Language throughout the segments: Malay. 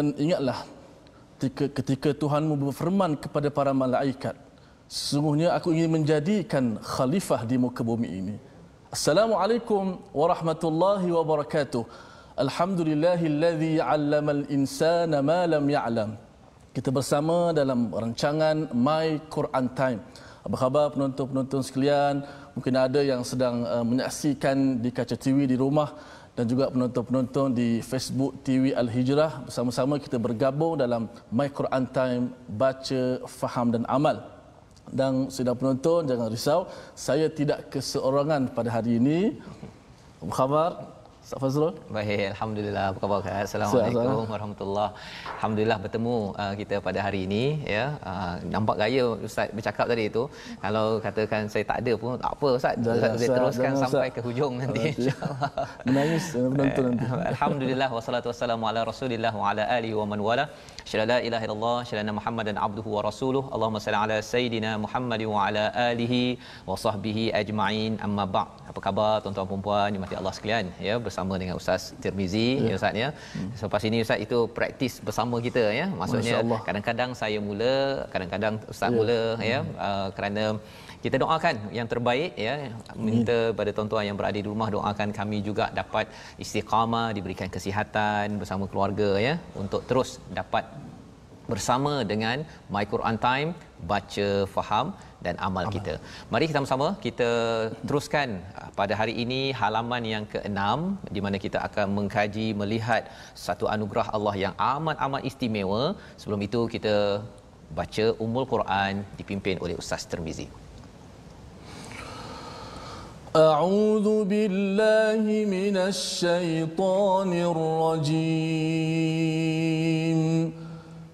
Dan ingatlah ketika, ketika Tuhanmu berfirman kepada para malaikat, sesungguhnya aku ingin menjadikan khalifah di muka bumi ini. Assalamualaikum warahmatullahi wabarakatuh. Alhamdulillahilladzi 'allamal insana ma lam ya'lam. Kita bersama dalam rancangan My Quran Time. Apa khabar penonton-penonton sekalian? Mungkin ada yang sedang uh, menyaksikan di kaca TV di rumah dan juga penonton-penonton di Facebook TV Al-Hijrah bersama-sama kita bergabung dalam My Quran Time baca, faham dan amal. Dan sedang penonton jangan risau, saya tidak keseorangan pada hari ini. Apa khabar? Ustaz Fazrul. Baik, alhamdulillah. Apa khabar Kak? Assalamualaikum warahmatullahi. Alhamdulillah bertemu uh, kita pada hari ini ya. Uh, nampak gaya Ustaz bercakap tadi itu. Kalau katakan saya tak ada pun tak apa Ustaz. Ustaz, Ustaz, Ustaz teruskan Ustaz. sampai ke hujung nanti insya-Allah. Menangis penonton nanti. Alhamdulillah wassalatu wassalamu ala Rasulillah wa ala alihi wa man wala. Syada la ilaha illallah, syada Muhammadan abduhu wa rasuluh. Allahumma salli ala sayidina Muhammad wa ala alihi wa sahbihi ajma'in. Amma ba'd. Apa khabar tuan-tuan dan puan-puan, dimati Allah sekalian ya bersama dengan Ustaz Tirmizi ya, ya Ustaz ya. Hmm. Selepas ini Ustaz itu praktis bersama kita ya. Maksudnya kadang-kadang saya mula, kadang-kadang Ustaz ya. mula ya hmm. uh, kerana kita doakan yang terbaik ya minta pada tuan-tuan yang berada di rumah doakan kami juga dapat istiqamah diberikan kesihatan bersama keluarga ya untuk terus dapat bersama dengan My Quran Time baca faham dan amal, amal. kita. Mari kita bersama kita teruskan uh, pada hari ini halaman yang ke-6 di mana kita akan mengkaji melihat satu anugerah Allah yang amat-amat istimewa. Sebelum itu kita baca Ummul Quran dipimpin oleh Ustaz Termizi. أعوذ بالله من الشيطان الرجيم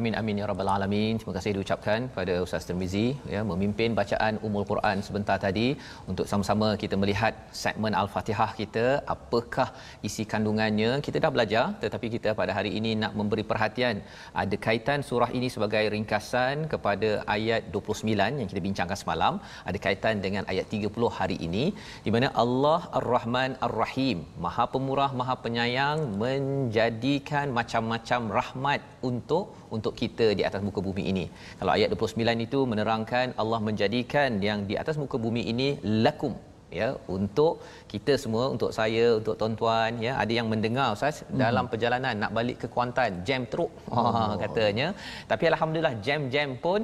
Amin amin ya rabbal alamin. Terima kasih diucapkan pada Ustaz Tirmizi ya memimpin bacaan Ummul Quran sebentar tadi untuk sama-sama kita melihat segmen Al-Fatihah kita apakah isi kandungannya. Kita dah belajar tetapi kita pada hari ini nak memberi perhatian ada kaitan surah ini sebagai ringkasan kepada ayat 29 yang kita bincangkan semalam, ada kaitan dengan ayat 30 hari ini di mana Allah Ar-Rahman Ar-Rahim, Maha Pemurah, Maha Penyayang menjadikan macam-macam rahmat untuk untuk kita di atas muka bumi ini. Kalau ayat 29 itu menerangkan Allah menjadikan yang di atas muka bumi ini lakum ya untuk kita semua untuk saya untuk tuan-tuan ya ada yang mendengar ustaz hmm. dalam perjalanan nak balik ke Kuantan jam teruk. Oh. katanya. Tapi alhamdulillah jam-jam pun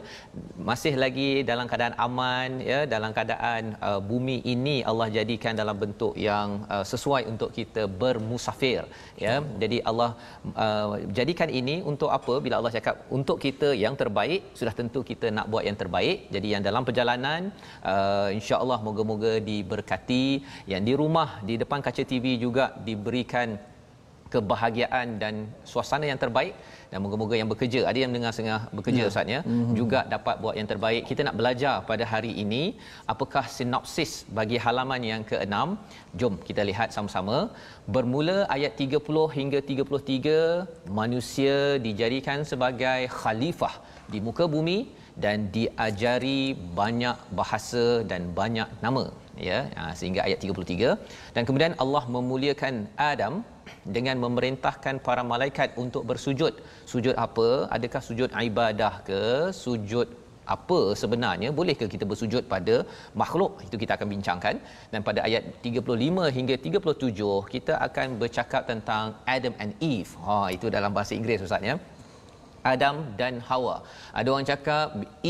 masih lagi dalam keadaan aman ya dalam keadaan uh, bumi ini Allah jadikan dalam bentuk yang uh, sesuai untuk kita bermusafir ya. Jadi Allah uh, jadikan ini untuk apa? Bila Allah cakap untuk kita yang terbaik sudah tentu kita nak buat yang terbaik. Jadi yang dalam perjalanan uh, insya-Allah moga-moga diberkati yang di rumah di depan kaca TV juga diberikan kebahagiaan dan suasana yang terbaik dan moga-moga yang bekerja. Ada yang dengar setengah bekerja ya. ustaz ya? Mm-hmm. juga dapat buat yang terbaik. Kita nak belajar pada hari ini apakah sinopsis bagi halaman yang ke-6 jom kita lihat sama-sama. Bermula ayat 30 hingga 33 manusia dijadikan sebagai khalifah di muka bumi dan diajari banyak bahasa dan banyak nama ya. Ha, sehingga ayat 33 dan kemudian Allah memuliakan Adam dengan memerintahkan para malaikat untuk bersujud. Sujud apa? Adakah sujud ibadah ke? Sujud apa sebenarnya? Bolehkah kita bersujud pada makhluk? Itu kita akan bincangkan. Dan pada ayat 35 hingga 37 kita akan bercakap tentang Adam and Eve. Ha itu dalam bahasa Inggeris ustaz ya Adam dan Hawa. Ada orang cakap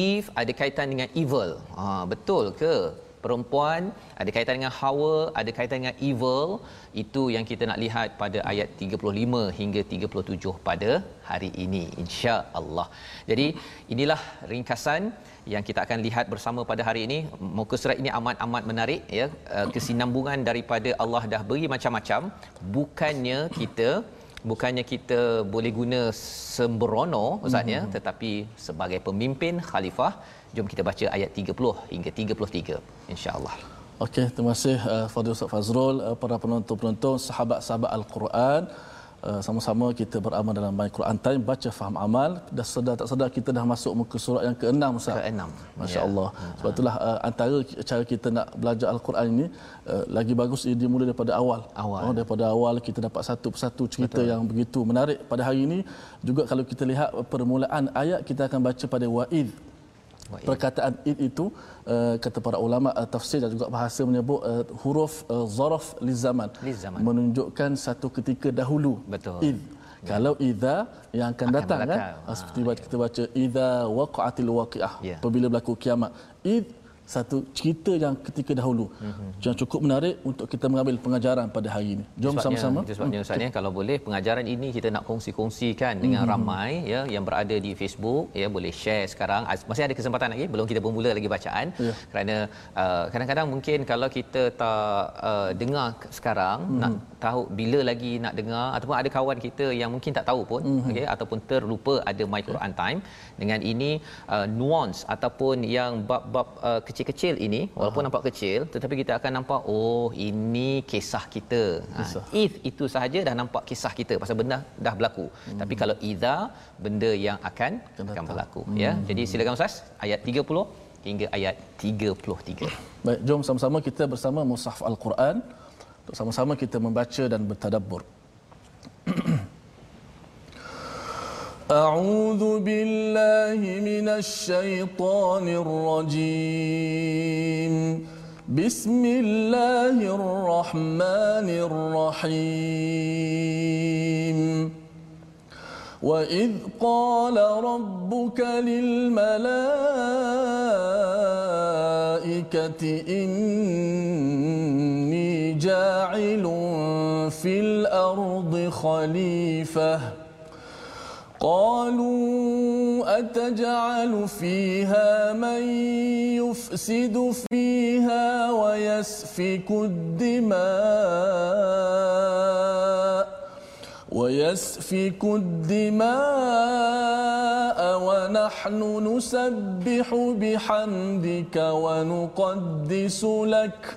Eve ada kaitan dengan evil. Ha betul ke? perempuan ada kaitan dengan hawa ada kaitan dengan evil itu yang kita nak lihat pada ayat 35 hingga 37 pada hari ini insya-Allah. Jadi inilah ringkasan yang kita akan lihat bersama pada hari ini. Muka surat ini amat-amat menarik ya. Eh, kesinambungan daripada Allah dah beri macam-macam bukannya kita bukannya kita boleh guna sembrono ustaznya mm-hmm. tetapi sebagai pemimpin khalifah Jom kita baca ayat 30 hingga 33 insya-Allah. Okey, terima kasih uh, Fadil Ustaz Fazrul, uh, para penonton-penonton, sahabat-sahabat Al-Quran. Uh, sama-sama kita beramal dalam My Quran Time baca faham amal dah sedar tak sedar kita dah masuk muka surat yang ke-6 Ustaz. Ke-6. Masya-Allah. Ya. Sebab itulah uh, antara cara kita nak belajar Al-Quran ini uh, lagi bagus ia dimulai daripada awal. awal. Oh, daripada awal kita dapat satu persatu cerita Betul. yang begitu menarik pada hari ini juga kalau kita lihat permulaan ayat kita akan baca pada wa'id perkataan id itu uh, kata para ulama uh, tafsir dan juga bahasa menyebut uh, huruf uh, zaraf lizaman menunjukkan satu ketika dahulu. Betul. Id. Ya. kalau idza yang akan, akan datang kan? ha, seperti ya. kita baca idza waqa'atil waqiah. Ya. apabila berlaku kiamat. Id satu cerita yang ketika dahulu mm-hmm. yang cukup menarik untuk kita mengambil pengajaran pada hari ini. Jom sebabnya, sama-sama. Itu sebabnya Ustaz ya kalau boleh pengajaran ini kita nak kongsi-kongsikan dengan mm-hmm. ramai ya yang berada di Facebook ya boleh share sekarang masih ada kesempatan lagi belum kita bermula lagi bacaan yeah. kerana uh, kadang-kadang mungkin kalau kita tak uh, dengar sekarang mm-hmm. nak tahu bila lagi nak dengar ataupun ada kawan kita yang mungkin tak tahu pun mm-hmm. okey ataupun terlupa ada my Quran time dengan ini uh, nuance ataupun yang bab-bab uh, kecil-kecil ini walaupun Aha. nampak kecil tetapi kita akan nampak oh ini kisah kita ha, kisah. ha if itu sahaja dah nampak kisah kita pasal benda dah berlaku hmm. tapi kalau idza benda yang akan Kena akan berlaku ya. hmm. ya jadi silakan ustaz ayat 30 hingga ayat 33 baik jom sama-sama kita bersama mushaf al-Quran untuk sama-sama kita membaca dan bertadabbur أعوذ بالله من الشيطان الرجيم. بسم الله الرحمن الرحيم. وإذ قال ربك للملائكة إني جاعل في الأرض خليفةً. قالوا أتجعل فيها من يفسد فيها ويسفك الدماء ويسفك الدماء ونحن نسبح بحمدك ونقدس لك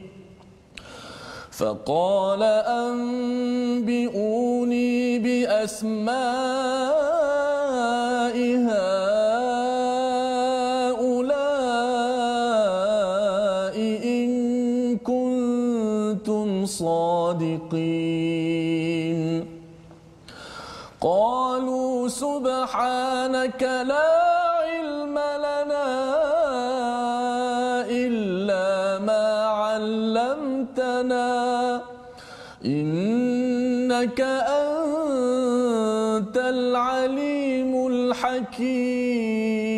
فقال أنبئوني بأسماء هؤلاء إن كنتم صادقين. قالوا سبحانك لا إنك أنت العليم الحكيم.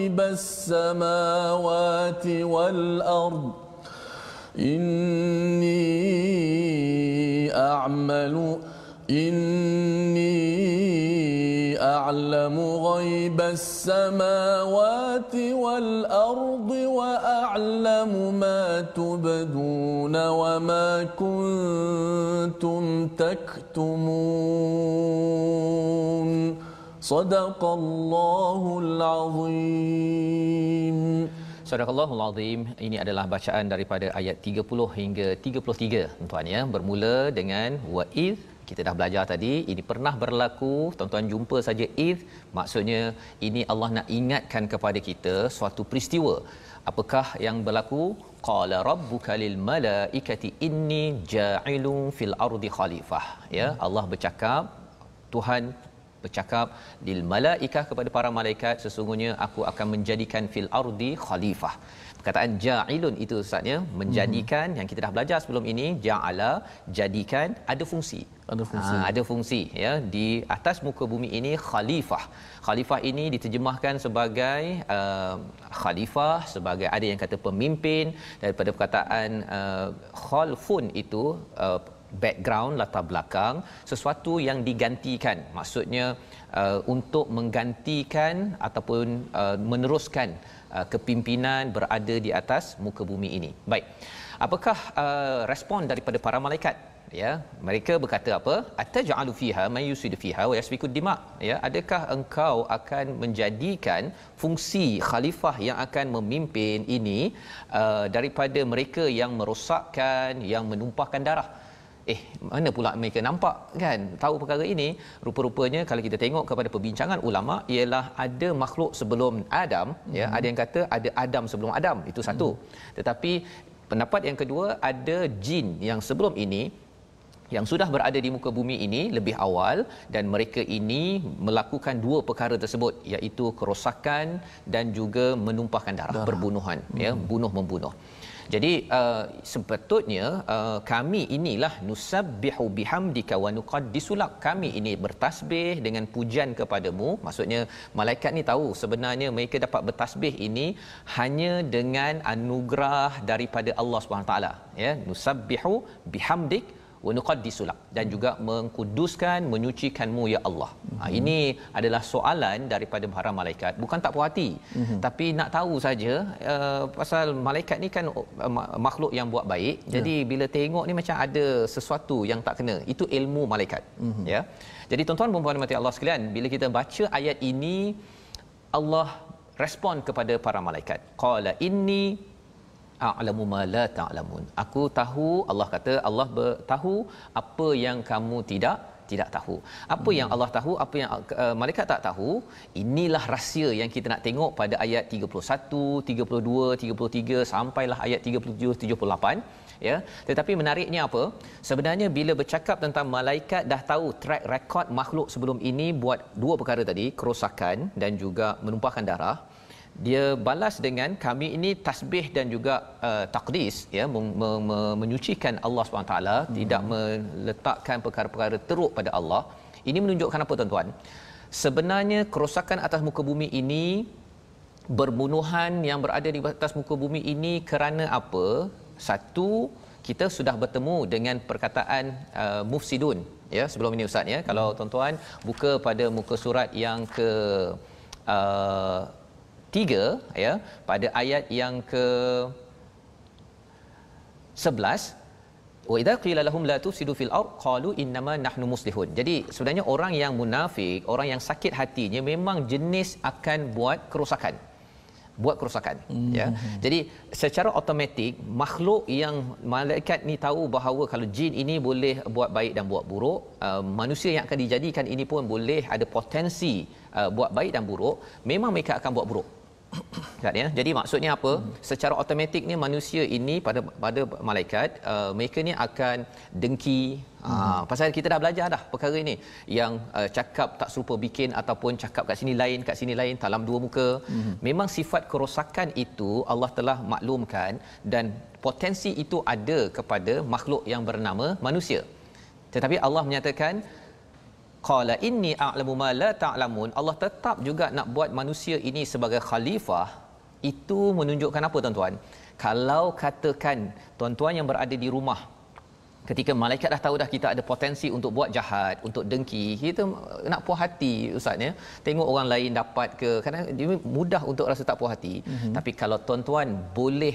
غيب السماوات والأرض. إني أعمل إني أعلم غيب السماوات والأرض وأعلم ما تبدون وما كنتم تكتمون. صدق الله العظيم Surah al ini adalah bacaan daripada ayat 30 hingga 33 tuan ya. Bermula dengan wa id. Kita dah belajar tadi ini pernah berlaku. Tuan-tuan jumpa saja id. Maksudnya ini Allah nak ingatkan kepada kita suatu peristiwa. Apakah yang berlaku? Qala rabbuka lil malaikati inni ja'ilun fil ardi khalifah. Ya Allah bercakap Tuhan bercakap lil malaikah kepada para malaikat sesungguhnya aku akan menjadikan fil ardi khalifah. Perkataan ja'ilun itu ustaznya menjadikan hmm. yang kita dah belajar sebelum ini ja'ala jadikan ada fungsi. Ada fungsi. Ha, ada fungsi ya. Di atas muka bumi ini khalifah. Khalifah ini diterjemahkan sebagai uh, khalifah sebagai ada yang kata pemimpin daripada perkataan uh, khalfun itu uh, background latar belakang sesuatu yang digantikan. Maksudnya uh, untuk menggantikan ataupun uh, meneruskan uh, kepimpinan berada di atas muka bumi ini. Baik. Apakah uh, respon daripada para malaikat? Ya mereka berkata apa? Ataj'alu fiha may yusid fiha wa yasfiku dima. Ya adakah engkau akan menjadikan fungsi khalifah yang akan memimpin ini uh, daripada mereka yang merosakkan yang menumpahkan darah eh mana pula mereka nampak kan tahu perkara ini rupa-rupanya kalau kita tengok kepada perbincangan ulama ialah ada makhluk sebelum Adam hmm. ya ada yang kata ada Adam sebelum Adam itu satu hmm. tetapi pendapat yang kedua ada jin yang sebelum ini yang sudah berada di muka bumi ini lebih awal dan mereka ini melakukan dua perkara tersebut iaitu kerosakan dan juga menumpahkan darah, darah. berbunuhan ya, hmm. ya bunuh membunuh jadi uh, sepatutnya uh, kami inilah nusabbihu bihamdika wa nuqaddisulak. Kami ini bertasbih dengan pujian kepadamu. Maksudnya malaikat ni tahu sebenarnya mereka dapat bertasbih ini hanya dengan anugerah daripada Allah Subhanahu taala. Ya, nusabbihu bihamdik wa nuqaddisulak dan juga mengkuduskan menyucikanmu ya Allah. Mm-hmm. Ha, ini adalah soalan daripada para malaikat bukan tak puas hati mm-hmm. tapi nak tahu saja uh, pasal malaikat ni kan uh, makhluk yang buat baik. Yeah. Jadi bila tengok ni macam ada sesuatu yang tak kena. Itu ilmu malaikat. Mm-hmm. Ya. Jadi tuan-tuan dan puan-puan Allah sekalian, bila kita baca ayat ini Allah respon kepada para malaikat. Qala inni a'lamu ma la ta'lamun. Aku tahu Allah kata Allah tahu apa yang kamu tidak tidak tahu. Apa hmm. yang Allah tahu, apa yang uh, malaikat tak tahu, inilah rahsia yang kita nak tengok pada ayat 31, 32, 33 sampailah ayat 37 78 ya. Tetapi menariknya apa? Sebenarnya bila bercakap tentang malaikat dah tahu track record makhluk sebelum ini buat dua perkara tadi, kerosakan dan juga menumpahkan darah dia balas dengan kami ini tasbih dan juga uh, takdis ya me- me- menyucikan Allah SWT hmm. tidak meletakkan perkara-perkara teruk pada Allah. Ini menunjukkan apa tuan-tuan? Sebenarnya kerosakan atas muka bumi ini berbunuhan yang berada di atas muka bumi ini kerana apa? Satu kita sudah bertemu dengan perkataan uh, mufsidun ya sebelum ini ustaz ya. Kalau tuan-tuan buka pada muka surat yang ke uh, tiga ya pada ayat yang ke 11 wa idza qila lahum la tufsidu fil ard qalu innama nahnu muslihun. Jadi sebenarnya orang yang munafik orang yang sakit hatinya memang jenis akan buat kerosakan. Buat kerosakan mm-hmm. ya jadi secara automatik makhluk yang malaikat ni tahu bahawa kalau jin ini boleh buat baik dan buat buruk uh, manusia yang akan dijadikan ini pun boleh ada potensi uh, buat baik dan buruk memang mereka akan buat buruk kan ya jadi maksudnya apa hmm. secara automatik ni manusia ini pada pada malaikat uh, mereka ni akan dengki hmm. uh, pasal kita dah belajar dah perkara ini yang uh, cakap tak serupa bikin ataupun cakap kat sini lain kat sini lain dalam dua muka hmm. memang sifat kerosakan itu Allah telah maklumkan dan potensi itu ada kepada makhluk yang bernama manusia tetapi Allah menyatakan qala inni a'lamu ma la ta'lamun. Allah tetap juga nak buat manusia ini sebagai khalifah. Itu menunjukkan apa tuan-tuan? Kalau katakan tuan-tuan yang berada di rumah ketika malaikat dah tahu dah kita ada potensi untuk buat jahat untuk dengki kita nak puas hati ustaz ya. Tengok orang lain dapat ke kadang dia mudah untuk rasa tak puas hati. Mm-hmm. tapi kalau tuan-tuan boleh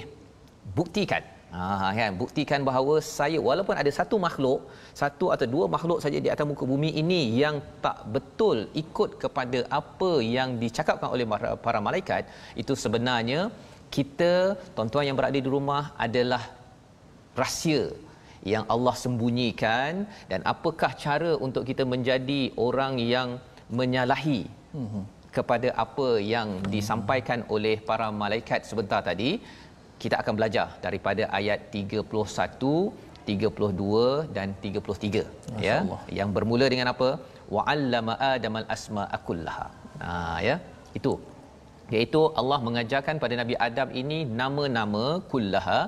buktikan Ha kan buktikan bahawa saya walaupun ada satu makhluk, satu atau dua makhluk saja di atas muka bumi ini yang tak betul ikut kepada apa yang dicakapkan oleh para malaikat, itu sebenarnya kita tuan-tuan yang berada di rumah adalah rahsia yang Allah sembunyikan dan apakah cara untuk kita menjadi orang yang menyalahi mm-hmm. kepada apa yang disampaikan oleh para malaikat sebentar tadi kita akan belajar daripada ayat 31 32 dan 33 ya yang bermula dengan apa? Wa'allama adamal asma'a kullaha ha ya. Itu. Iaitu Allah mengajarkan pada Nabi Adam ini nama-nama kullaha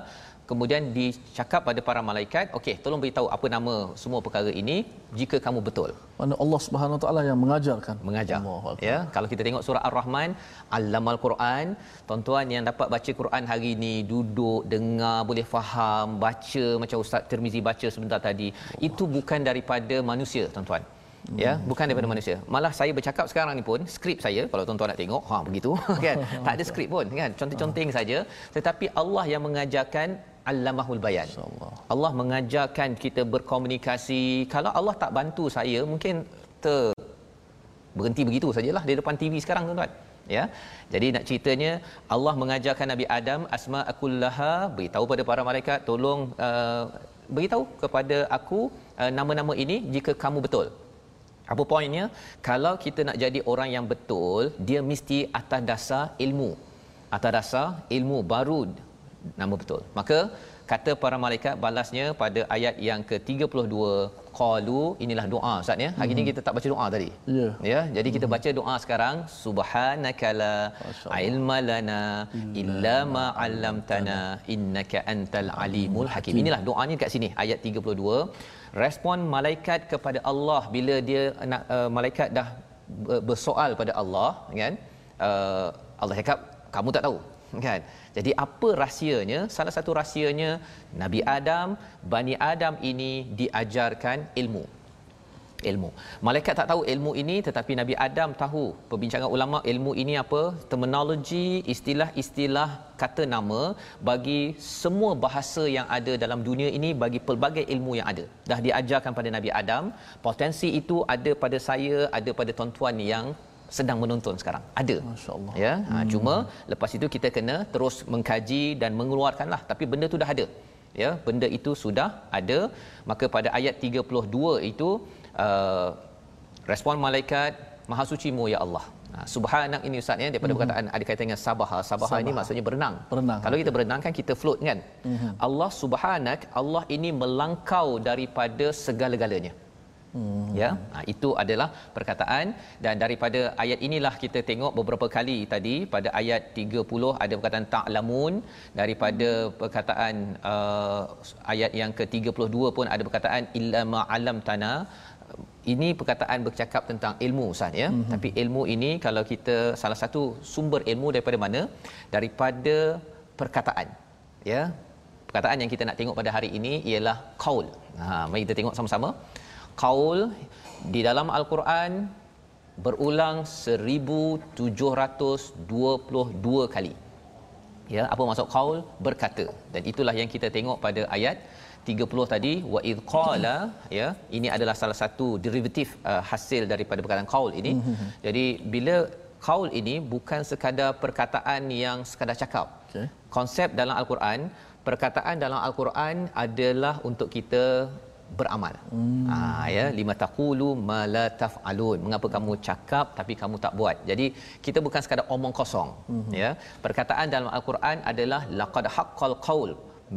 kemudian dicakap pada para malaikat okey tolong beritahu apa nama semua perkara ini jika kamu betul. Mana Allah Subhanahu Wa Taala yang mengajarkan. Mengajar. Ya kalau kita tengok surah ar-rahman allamal quran tuan-tuan yang dapat baca Quran hari ini duduk dengar boleh faham baca macam ustaz Tirmizi baca sebentar tadi. Allah. itu bukan daripada manusia tuan-tuan ya bukan daripada manusia malah saya bercakap sekarang ni pun skrip saya kalau tuan-tuan nak tengok ha begitu kan tak ada skrip pun kan contoh-contoh saja tetapi Allah yang mengajarkan allamahul bayan. Allah mengajarkan kita berkomunikasi. Kalau Allah tak bantu saya, mungkin ter berhenti begitu sajalah di depan TV sekarang tuan-tuan. Ya. Jadi nak ceritanya Allah mengajarkan Nabi Adam asma akullaha beritahu pada para malaikat tolong uh, beritahu kepada aku uh, nama-nama ini jika kamu betul. Apa poinnya? Kalau kita nak jadi orang yang betul, dia mesti atas dasar ilmu. Atas dasar ilmu baru nama betul. Maka kata para malaikat balasnya pada ayat yang ke-32 qalu inilah doa Ustaz ya. Hari mm-hmm. mhm. kita tak baca doa tadi. Ya. Yeah. Ya, jadi kita mhm. baca doa sekarang subhanakala ilma lana illa ma 'allamtana innaka antal alimul hakim. Inilah doanya kat sini ayat 32. Respon malaikat kepada Allah bila dia nak uh, malaikat dah bersoal pada Allah kan. Uh, Allah cakap kamu tak tahu kan jadi apa rahsianya? Salah satu rahsianya Nabi Adam, Bani Adam ini diajarkan ilmu. Ilmu. Malaikat tak tahu ilmu ini tetapi Nabi Adam tahu. Perbincangan ulama ilmu ini apa? Terminologi, istilah-istilah kata nama bagi semua bahasa yang ada dalam dunia ini bagi pelbagai ilmu yang ada. Dah diajarkan pada Nabi Adam. Potensi itu ada pada saya, ada pada tuan-tuan yang sedang menonton sekarang ada masyaallah ya ha, hmm. cuma lepas itu kita kena terus mengkaji dan mengeluarkanlah tapi benda tu dah ada ya benda itu sudah ada maka pada ayat 32 itu uh, respon malaikat maha suci mu ya Allah Ha, subhanak ini ustaz ya daripada hmm. perkataan ada kaitan dengan sabah. sabah ini maksudnya berenang. berenang. Kalau kita berenang kan kita float kan. Hmm. Allah subhanak Allah ini melangkau daripada segala-galanya. Hmm. Ya, ha, itu adalah perkataan dan daripada ayat inilah kita tengok beberapa kali tadi pada ayat 30 ada perkataan ta'lamun daripada perkataan uh, ayat yang ke-32 pun ada perkataan illa ma'alam tana ini perkataan bercakap tentang ilmu Ustaz ya mm-hmm. tapi ilmu ini kalau kita salah satu sumber ilmu daripada mana daripada perkataan ya perkataan yang kita nak tengok pada hari ini ialah qaul ha mari kita tengok sama-sama qaul di dalam al-Quran berulang 1722 kali. Ya, apa maksud qaul? Berkata. Dan itulah yang kita tengok pada ayat 30 tadi wa id qala ya ini adalah salah satu derivatif uh, hasil daripada perkataan qaul ini. Mm-hmm. Jadi bila qaul ini bukan sekadar perkataan yang sekadar cakap. Okay. Konsep dalam al-Quran, perkataan dalam al-Quran adalah untuk kita beramal. Hmm. Ha, ya, lima taqulu ma la taf'alun. Mengapa kamu cakap tapi kamu tak buat? Jadi kita bukan sekadar omong kosong. Hmm. Ya. Perkataan dalam al-Quran adalah laqad haqqal qaul.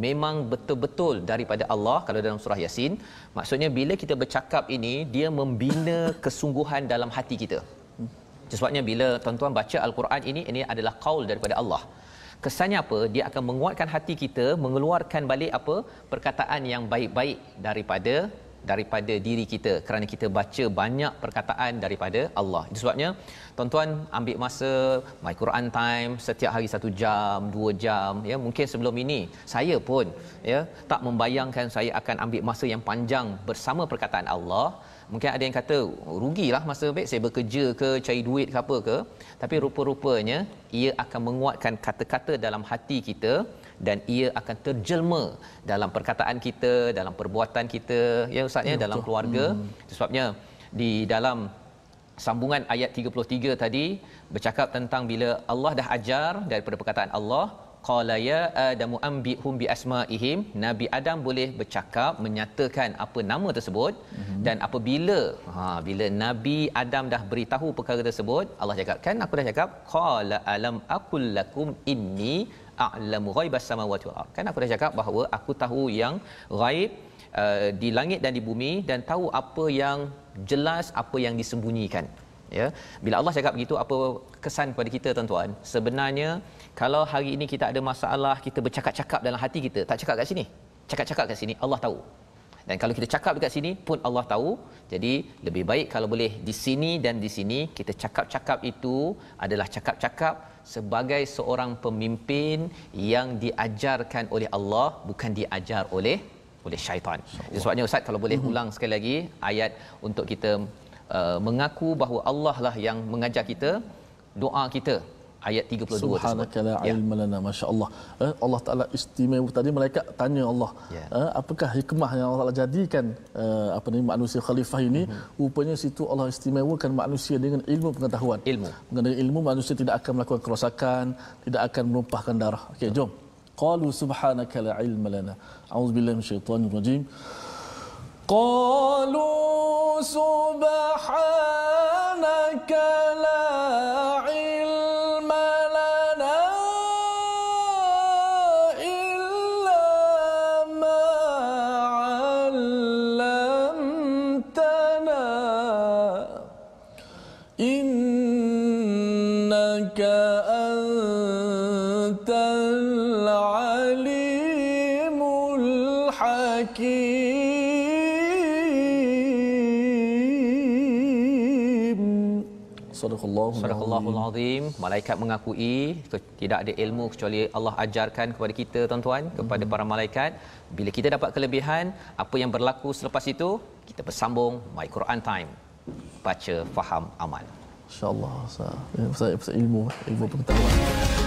Memang betul-betul daripada Allah kalau dalam surah Yasin. Maksudnya bila kita bercakap ini dia membina kesungguhan dalam hati kita. Sebabnya bila tuan-tuan baca al-Quran ini ini adalah qaul daripada Allah kesannya apa dia akan menguatkan hati kita mengeluarkan balik apa perkataan yang baik-baik daripada daripada diri kita kerana kita baca banyak perkataan daripada Allah. Itu sebabnya tuan-tuan ambil masa my Quran time setiap hari satu jam, dua jam ya mungkin sebelum ini saya pun ya tak membayangkan saya akan ambil masa yang panjang bersama perkataan Allah mungkin ada yang kata rugilah masa baik saya bekerja ke cari duit ke apa ke tapi rupa-rupanya ia akan menguatkan kata-kata dalam hati kita dan ia akan terjelma dalam perkataan kita dalam perbuatan kita ya ustaz ya, ya dalam keluarga hmm. sebabnya di dalam sambungan ayat 33 tadi bercakap tentang bila Allah dah ajar daripada perkataan Allah qala ya adamu ambihum bi asmaihim nabi adam boleh bercakap menyatakan apa nama tersebut mm-hmm. dan apabila ha bila nabi adam dah beritahu perkara tersebut Allah cakap kan aku dah cakap qala alam aqul lakum inni a'lamu ghaibas samawati wal ard. Kan aku dah cakap bahawa aku tahu yang ghaib uh, di langit dan di bumi dan tahu apa yang jelas apa yang disembunyikan. Ya? Bila Allah cakap begitu apa kesan kepada kita tuan-tuan? Sebenarnya kalau hari ini kita ada masalah kita bercakap-cakap dalam hati kita tak cakap kat sini. Cakap-cakap kat sini Allah tahu. Dan kalau kita cakap dekat sini pun Allah tahu. Jadi lebih baik kalau boleh di sini dan di sini kita cakap-cakap itu adalah cakap-cakap sebagai seorang pemimpin yang diajarkan oleh Allah bukan diajar oleh oleh syaitan. Sebabnya ustaz kalau boleh mm-hmm. ulang sekali lagi ayat untuk kita uh, mengaku bahawa Allah lah yang mengajar kita doa kita ayat 32 Subhanaka la ya. ilma lana masya-Allah. Eh, Allah Taala istimewa tadi malaikat tanya Allah, ya. eh, apakah hikmah yang Allah Taala jadikan eh, apa ni manusia khalifah ini? Mm-hmm. Rupanya situ Allah istimewakan manusia dengan ilmu pengetahuan. Ilmu. Dengan ilmu manusia tidak akan melakukan kerosakan, tidak akan menumpahkan darah. Okey, jom. Qalu subhanaka la ilma lana. A'udzubillahi minasyaitonir rajim. Qalu subhanaka la Sadaqallahul Azim. Malaikat mengakui tidak ada ilmu kecuali Allah ajarkan kepada kita tuan-tuan, kepada para malaikat. Bila kita dapat kelebihan, apa yang berlaku selepas itu, kita bersambung My Quran Time. Baca, faham, amal. Insya-Allah. Saya ilmu, ilmu pengetahuan.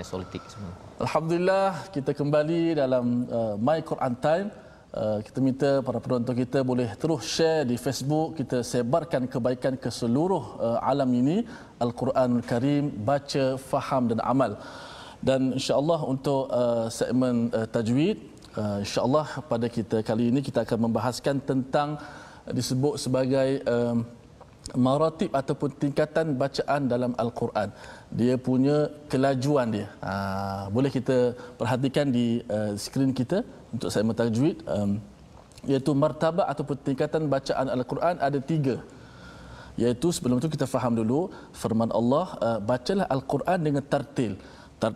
Mesolitik semua. Alhamdulillah kita kembali dalam uh, My Quran Time. Uh, kita minta para penonton kita boleh terus share di Facebook kita sebarkan kebaikan ke seluruh uh, alam ini Al-Quran Karim baca faham dan amal. Dan insya-Allah untuk uh, segmen uh, tajwid uh, insya-Allah pada kita kali ini kita akan membahaskan tentang uh, disebut sebagai uh, maratib ataupun tingkatan bacaan dalam Al-Quran. Dia punya kelajuan dia. Ha, boleh kita perhatikan di uh, skrin kita untuk saya mentajwid. Um, iaitu martabat ataupun tingkatan bacaan Al-Quran ada tiga. Iaitu sebelum itu kita faham dulu firman Allah, uh, bacalah Al-Quran dengan tartil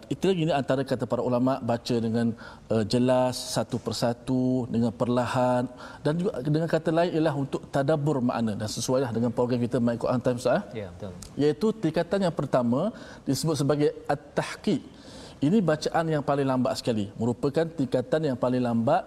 itu lagi ini antara kata para ulama baca dengan uh, jelas satu persatu dengan perlahan dan juga dengan kata lain ialah untuk tadabbur makna dan sesuailah dengan program kita My Quran Time sah. Ya betul. Iaitu tingkatan yang pertama disebut sebagai at-tahqiq. Ini bacaan yang paling lambat sekali merupakan tingkatan yang paling lambat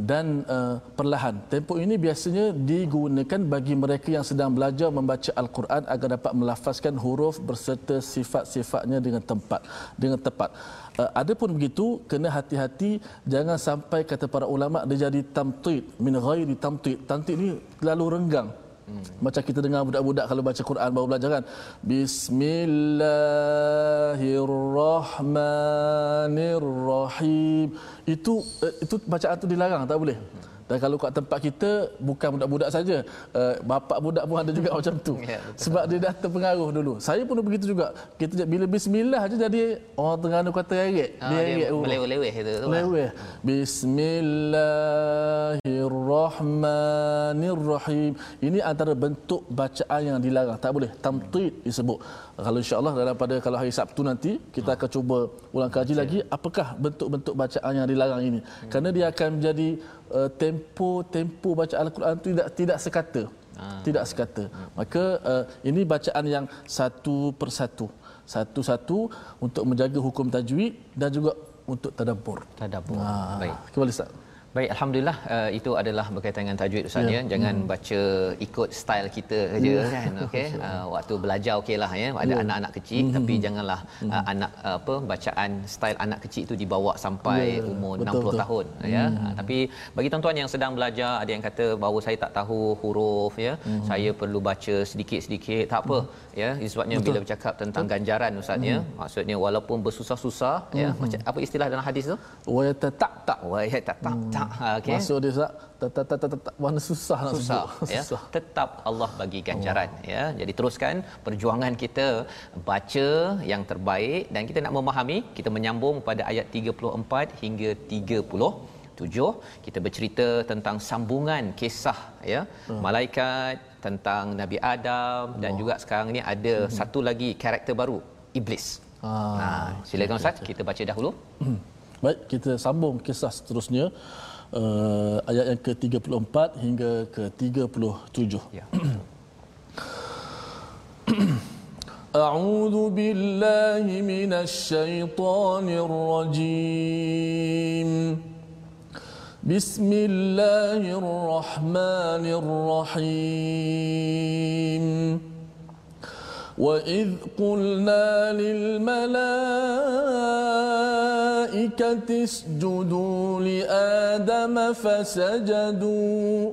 dan uh, perlahan. Tempoh ini biasanya digunakan bagi mereka yang sedang belajar membaca Al-Quran agar dapat melafazkan huruf berserta sifat-sifatnya dengan tempat, dengan tepat. Uh, adapun begitu, kena hati-hati jangan sampai kata para ulama dia jadi tamtid min ghairi tamtid. Tamtid ini terlalu renggang. Hmm. Macam kita dengar budak-budak kalau baca Quran baru belajar kan. Bismillahirrahmanirrahim. Itu eh, itu bacaan tu dilarang tak boleh. Dan kalau kat tempat kita bukan budak-budak saja, uh, bapak budak pun ada juga macam tu. Ya, Sebab dia dah terpengaruh dulu. Saya pun begitu juga. Kita bila bismillah aja jadi orang Terengganu kata reret. Ha, dia reret. Meleweh-leweh itu. Meleweh. Bismillahirrahmanirrahim. Ini antara bentuk bacaan yang dilarang. Tak boleh. Tamtid disebut. Kalau insya-Allah daripada kalau hari Sabtu nanti kita akan cuba ulang kaji lagi apakah bentuk-bentuk bacaan yang dilarang ini. Hmm. Kerana dia akan menjadi uh, tempo tempo bacaan al-Quran itu tidak tidak sekata. Ha. Tidak sekata. Hmm. Maka uh, ini bacaan yang satu persatu. Satu-satu untuk menjaga hukum tajwid dan juga untuk tadabbur. Tadabbur. Ha. Baik. Kembali Ustaz. Baik, alhamdulillah uh, itu adalah berkaitan dengan tajwid Ustaz ya. ya. Jangan hmm. baca ikut style kita saja ya. kan. Okey. Uh, waktu belajar okeylah ya. Ada ya. anak-anak kecil hmm. tapi janganlah hmm. uh, anak uh, apa bacaan style anak kecil itu dibawa sampai ya. umur betul, 60 betul. tahun ya. Hmm. Uh, tapi bagi tuan-tuan yang sedang belajar ada yang kata bahawa saya tak tahu huruf ya. Hmm. Saya perlu baca sedikit-sedikit. Tak apa hmm. Ya. Sebabnya betul. bila bercakap tentang betul. ganjaran Ustaz ya. Hmm. Maksudnya walaupun bersusah-susah ya. hmm. ya. Macam apa istilah dalam hadis tu? Wa tak tak wa tak tak tak ha, okay. masuk dia tak tak tak tak mana susah nak susah ya tetap Allah bagi ganjaran oh. ya jadi teruskan perjuangan kita baca yang terbaik dan kita nak memahami kita menyambung pada ayat 34 hingga 30 tujuh kita bercerita tentang sambungan kisah ya hmm. malaikat tentang Nabi Adam oh. dan juga sekarang ni ada hmm. satu lagi karakter baru iblis. Ah, nah, silakan okay, Ustaz okay. kita baca dahulu. Hmm. Baik, kita sambung kisah seterusnya uh, ayat yang ke-34 hingga ke-37. Ya. أعوذ بالله من الشيطان الرجيم بسم الله الرحمن الرحيم. وإذ قلنا للملائكة اسجدوا لآدم فسجدوا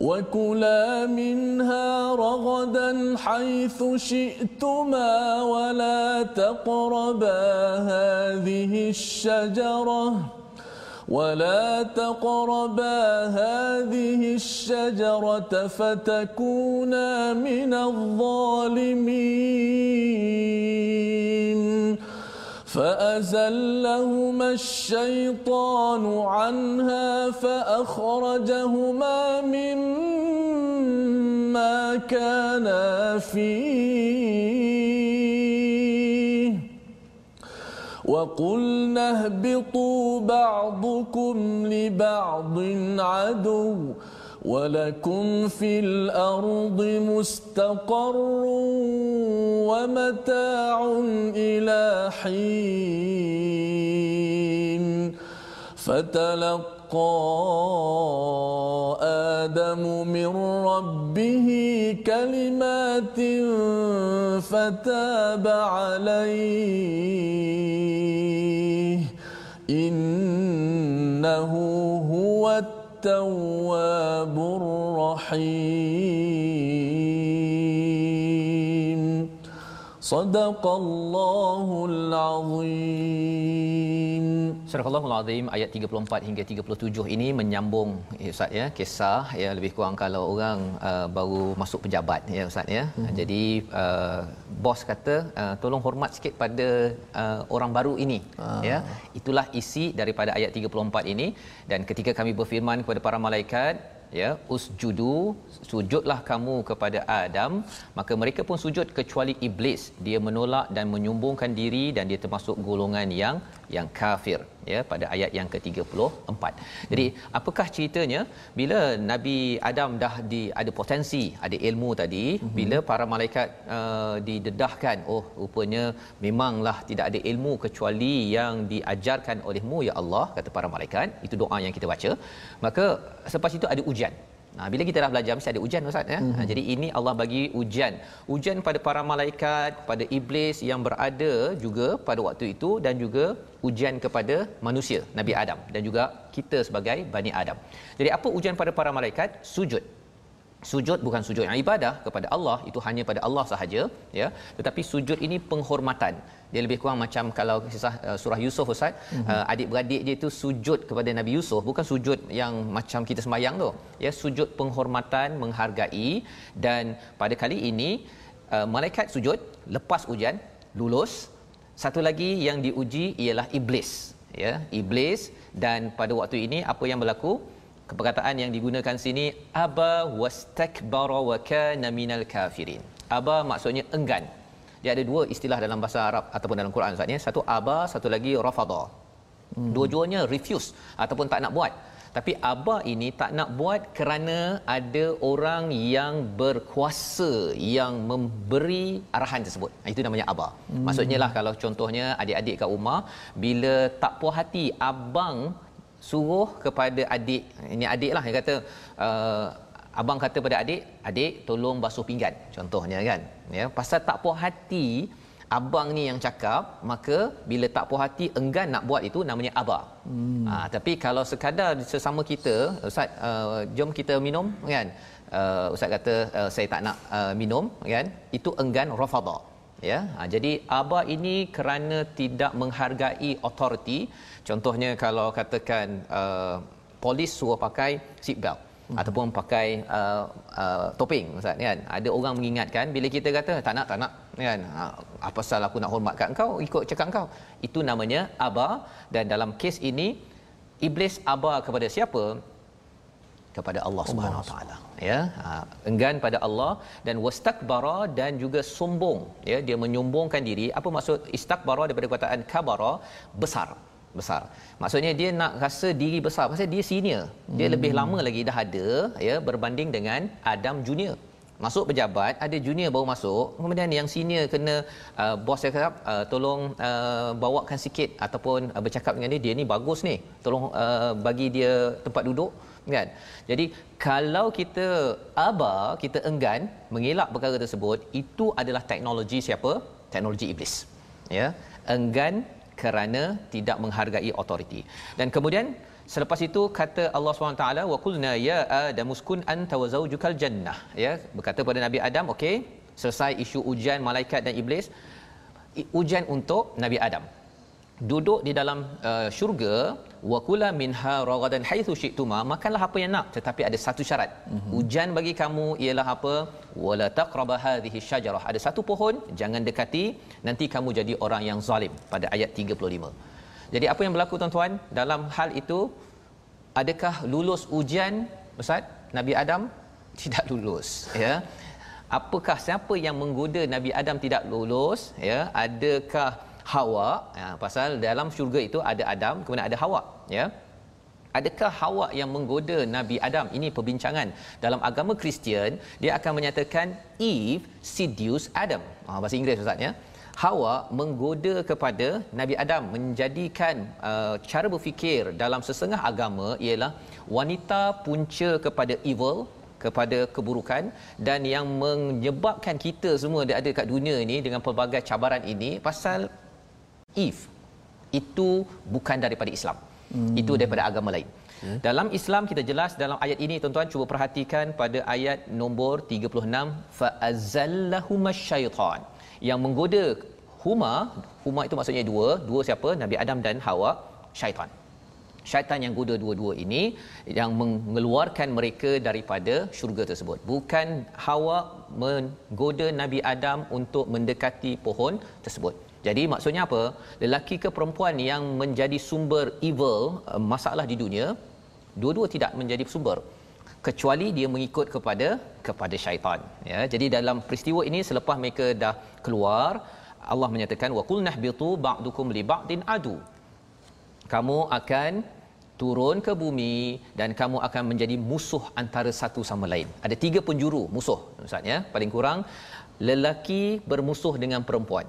وكلا منها رغدا حيث شئتما ولا تقربا هذه الشجرة ولا تقربا هذه الشجرة فتكونا من الظالمين. فأزلهما الشيطان عنها فأخرجهما مما كانا فيه. وقلنا اهبطوا بعضكم لبعض عدو ولكم في الأرض مستقر ومتاع إلى حين فتلقى آدم من ربه كلمات فتاب عليه إنه هو التواب الرحيم صدق الله العظيم Surah Al-Azim Azim ayat 34 hingga 37 ini menyambung ya Ustaz ya kisah ya lebih kurang kalau orang uh, baru masuk pejabat ya Ustaz ya. Hmm. Jadi uh, bos kata uh, tolong hormat sikit pada uh, orang baru ini ah. ya. Itulah isi daripada ayat 34 ini dan ketika kami berfirman kepada para malaikat ya usjudu sujudlah kamu kepada Adam maka mereka pun sujud kecuali iblis dia menolak dan menyumbungkan diri dan dia termasuk golongan yang yang kafir ya pada ayat yang ke-34. Jadi apakah ceritanya bila Nabi Adam dah di ada potensi, ada ilmu tadi, mm-hmm. bila para malaikat uh, didedahkan, oh rupanya memanglah tidak ada ilmu kecuali yang diajarkan olehmu ya Allah kata para malaikat. Itu doa yang kita baca. Maka selepas itu ada ujian. Nah, bila kita dah belajar mesti ada ujian Ustaz ya. Mm-hmm. Jadi ini Allah bagi ujian. Ujian pada para malaikat, pada iblis yang berada juga pada waktu itu dan juga ujian kepada manusia Nabi Adam dan juga kita sebagai Bani Adam. Jadi apa ujian pada para malaikat? Sujud sujud bukan sujud yang ibadah kepada Allah itu hanya pada Allah sahaja ya. Tetapi sujud ini penghormatan. Dia lebih kurang macam kalau kisah uh, surah Yusuf Ustaz. Mm-hmm. uh, adik-beradik dia itu sujud kepada Nabi Yusuf bukan sujud yang macam kita sembahyang tu. Ya sujud penghormatan menghargai. Dan pada kali ini uh, malaikat sujud lepas ujian lulus. Satu lagi yang diuji ialah iblis ya. Iblis dan pada waktu ini apa yang berlaku perkataan yang digunakan sini aba wastakbara wa kana minal kafirin. Aba maksudnya enggan. Dia ada dua istilah dalam bahasa Arab ataupun dalam Quran Ustaz ya. Satu aba satu lagi rafada hmm. dua-duanya refuse ataupun tak nak buat. Tapi aba ini tak nak buat kerana ada orang yang berkuasa yang memberi arahan tersebut. Itu namanya aba hmm. maksudnya lah kalau contohnya adik-adik kat rumah bila tak puas hati abang suruh kepada adik. Ini adik lah yang kata uh, abang kata pada adik adik tolong basuh pinggan contohnya kan ya. Pasal tak puas hati abang ni yang cakap maka bila tak puas hati enggan nak buat itu namanya abah. Hmm. ha, tapi kalau sekadar sesama kita ustaz uh, jom kita minum kan? Uh, ustaz kata uh, saya tak nak uh, minum kan? Itu enggan rafada ya. Ha, jadi abah ini kerana tidak menghargai authority contohnya kalau katakan uh, polis suruh pakai seat belt hmm. ataupun pakai uh, uh, topeng ustaz kan? Ada orang mengingatkan bila kita kata tak nak tak nak kan? Ha, apa salah aku nak hormat kat engkau ikut cakap engkau itu namanya aba dan dalam kes ini iblis aba kepada siapa? Kepada Allah Subhanahu Wa Taala. Ya ha, enggan pada Allah. Dan wastakbara dan juga sombong. Ya dia menyombongkan diri. Apa maksud istakbara daripada perkataan kabara? Besar besar. Maksudnya dia nak rasa diri besar pasal dia senior. Dia hmm. lebih lama lagi dah ada ya berbanding dengan Adam junior. Masuk pejabat, ada junior baru masuk, kemudian yang senior kena uh, bos dia kata uh, tolong uh, bawakan sikit ataupun uh, bercakap dengan dia dia ni bagus ni. Tolong uh, bagi dia tempat duduk kan. Jadi kalau kita aba, kita enggan mengelak perkara tersebut, itu adalah teknologi siapa? Teknologi iblis. Ya. Enggan kerana tidak menghargai autoriti. Dan kemudian selepas itu kata Allah SWT wa qulna ya adam uskun anta wa zawjukal jannah. Ya berkata pada Nabi Adam okey selesai isu ujian malaikat dan iblis. Ujian untuk Nabi Adam duduk di dalam uh, syurga wa kula minha ragadan haitsu syi'tuma makanlah apa yang nak tetapi ada satu syarat. Mm-hmm. hujan bagi kamu ialah apa? Wala taqraba hadhihi syajarah. Ada satu pohon jangan dekati nanti kamu jadi orang yang zalim pada ayat 35 jadi apa yang berlaku tuan-tuan? Dalam hal itu adakah lulus ujian ustaz nabi adam? Tidak lulus ya. Apakah siapa yang menggoda nabi adam tidak lulus ya? Adakah Hawa ya, pasal dalam syurga itu ada Adam kemudian ada Hawa ya. Adakah Hawa yang menggoda Nabi Adam? Ini perbincangan. Dalam agama Kristian dia akan menyatakan Eve seduced Adam. Ha, bahasa Inggeris ustaz ya. Hawa menggoda kepada Nabi Adam menjadikan uh, cara berfikir dalam sesengah agama ialah wanita punca kepada evil kepada keburukan dan yang menyebabkan kita semua ada kat dunia ini dengan pelbagai cabaran ini pasal if itu bukan daripada Islam. Hmm. Itu daripada agama lain. Hmm. Dalam Islam kita jelas dalam ayat ini tuan-tuan cuba perhatikan pada ayat nombor 36 fa azallahuma syaitan yang menggoda huma huma itu maksudnya dua dua siapa Nabi Adam dan Hawa syaitan syaitan yang goda dua-dua ini yang mengeluarkan mereka daripada syurga tersebut bukan Hawa menggoda Nabi Adam untuk mendekati pohon tersebut jadi maksudnya apa? Lelaki ke perempuan yang menjadi sumber evil eh, masalah di dunia, dua-dua tidak menjadi sumber kecuali dia mengikut kepada kepada syaitan ya jadi dalam peristiwa ini selepas mereka dah keluar Allah menyatakan wa qulna bitu ba'dukum li ba'din adu kamu akan turun ke bumi dan kamu akan menjadi musuh antara satu sama lain. Ada tiga penjuru musuh Ustaz ya. Paling kurang lelaki bermusuh dengan perempuan.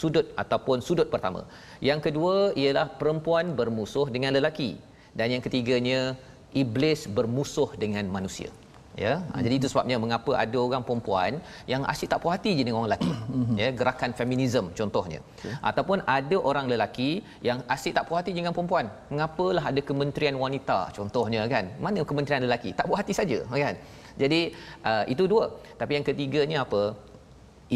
Sudut ataupun sudut pertama. Yang kedua ialah perempuan bermusuh dengan lelaki. Dan yang ketiganya iblis bermusuh dengan manusia. Ya ha, jadi itu sebabnya mengapa ada orang perempuan yang asyik tak puas hati je dengan orang lelaki. Ya gerakan feminisme contohnya. Okay. ataupun ada orang lelaki yang asyik tak puas hati dengan perempuan. Mengapalah ada kementerian wanita contohnya kan? Mana kementerian lelaki? Tak puas hati saja kan? Jadi uh, itu dua. Tapi yang ketiganya apa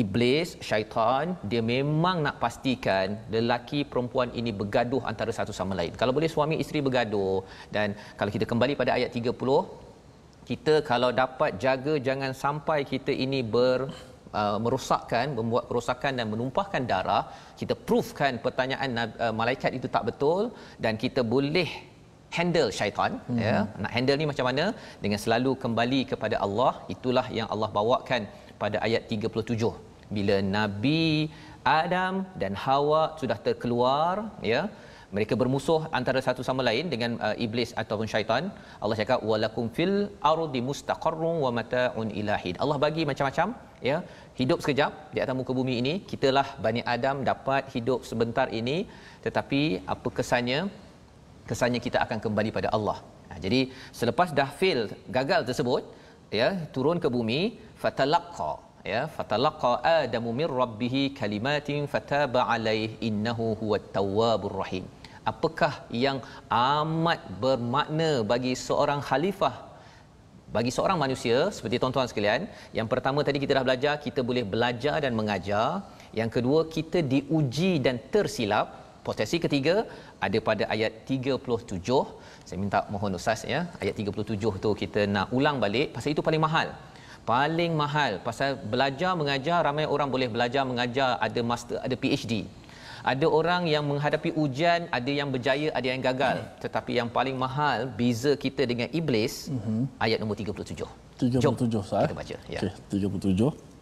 iblis syaitan dia memang nak pastikan lelaki perempuan ini bergaduh antara satu sama lain. Kalau boleh suami isteri bergaduh dan kalau kita kembali pada ayat 30 kita kalau dapat jaga jangan sampai kita ini ber uh, merosakkan membuat kerosakan dan menumpahkan darah kita proofkan pertanyaan uh, malaikat itu tak betul dan kita boleh handle syaitan mm-hmm. ya nak handle ni macam mana? Dengan selalu kembali kepada Allah itulah yang Allah bawakan pada ayat 37 bila nabi Adam dan Hawa sudah terkeluar ya mereka bermusuh antara satu sama lain dengan uh, iblis ataupun syaitan Allah cakap walakum fil ardi mustaqarrun wa mata'un ilahid Allah bagi macam-macam ya hidup sekejap di atas muka bumi ini kitalah bani Adam dapat hidup sebentar ini tetapi apa kesannya? Kesannya kita akan kembali pada Allah. Ha, jadi selepas dah fail gagal tersebut ya turun ke bumi fatalaqa ya fatalaqa adamu mir rabbih kalimatin fataba alaihi innahu huwat tawwabur rahim. Apakah yang amat bermakna bagi seorang khalifah bagi seorang manusia? Seperti tuan-tuan sekalian yang pertama tadi kita dah belajar kita boleh belajar dan mengajar. Yang kedua kita diuji dan tersilap. Potensi ketiga ada pada ayat 37 saya minta mohon ustaz ya ayat 37 tu kita nak ulang balik. Pasal itu paling mahal paling mahal pasal belajar mengajar ramai orang boleh belajar mengajar ada master ada PhD ada orang yang menghadapi ujian ada yang berjaya ada yang gagal hmm. tetapi yang paling mahal beza kita dengan iblis hmm. ayat nombor 37 37 Jom, sah. kita baca ya okay, 37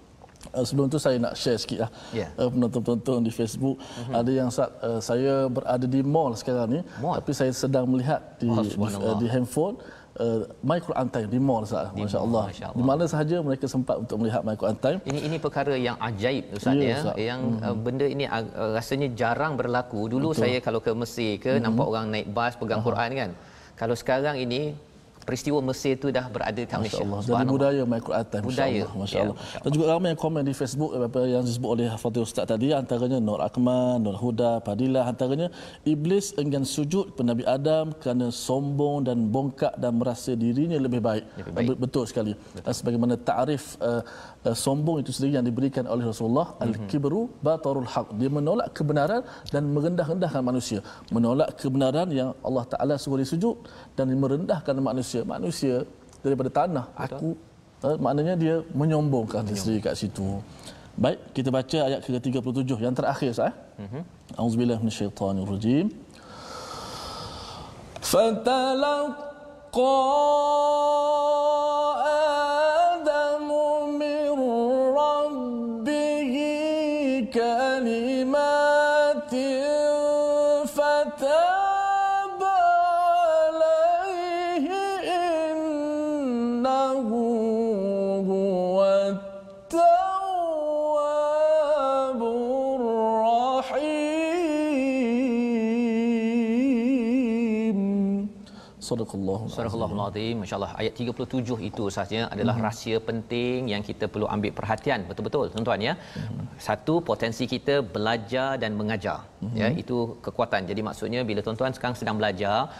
Uh, sebelum tu saya nak share sikit lah yeah. uh, penonton-penonton di Facebook uh-huh. ada yang uh, saya berada di mall sekarang ni mall? tapi saya sedang melihat di, oh, di, uh, di handphone uh, My Quran Time di mall Ustaz. Masya-Allah. Masya di mana sahaja mereka sempat untuk melihat My Quran Time. Ini ini perkara yang ajaib Ustaz ya. ya. Yang mm-hmm. uh, benda ini uh, rasanya jarang berlaku. Dulu Betul. saya kalau ke Mesir ke mm-hmm. nampak orang naik bas pegang uh-huh. Quran kan. Kalau sekarang ini peristiwa Mesir itu dah berada di Malaysia. Allah. Dari budaya Quran Time. Budaya. Masya-Allah. Ya, Dan juga ramai yang komen di Facebook apa yang disebut oleh Fadil Ustaz tadi antaranya Nur Akmal, Nur Huda, Padilla antaranya iblis enggan sujud kepada Nabi Adam kerana sombong dan bongkak dan merasa dirinya lebih baik. Lebih baik. Betul sekali. Betul. Dan sebagaimana takrif uh, uh, sombong itu sendiri yang diberikan oleh Rasulullah mm-hmm. al-kibru batarul haq. Dia menolak kebenaran dan merendah-rendahkan manusia. Menolak kebenaran yang Allah Taala suruh dia sujud dan merendahkan manusia manusia daripada tanah Betul. aku uh, maknanya dia menyombongkan Menyombong. diri kat situ baik kita baca ayat ke-37 yang terakhir sah mhm auzubillahi minasyaitonirrajim fatalaqa Sadaqallahu Sadaqallahu azim. Masya-Allah ayat 37 itu sahaja adalah hmm. rahsia penting yang kita perlu ambil perhatian betul-betul tuan-tuan ya. Hmm. Satu potensi kita belajar dan mengajar. Hmm. Ya, itu kekuatan. Jadi maksudnya bila tuan-tuan sekarang sedang belajar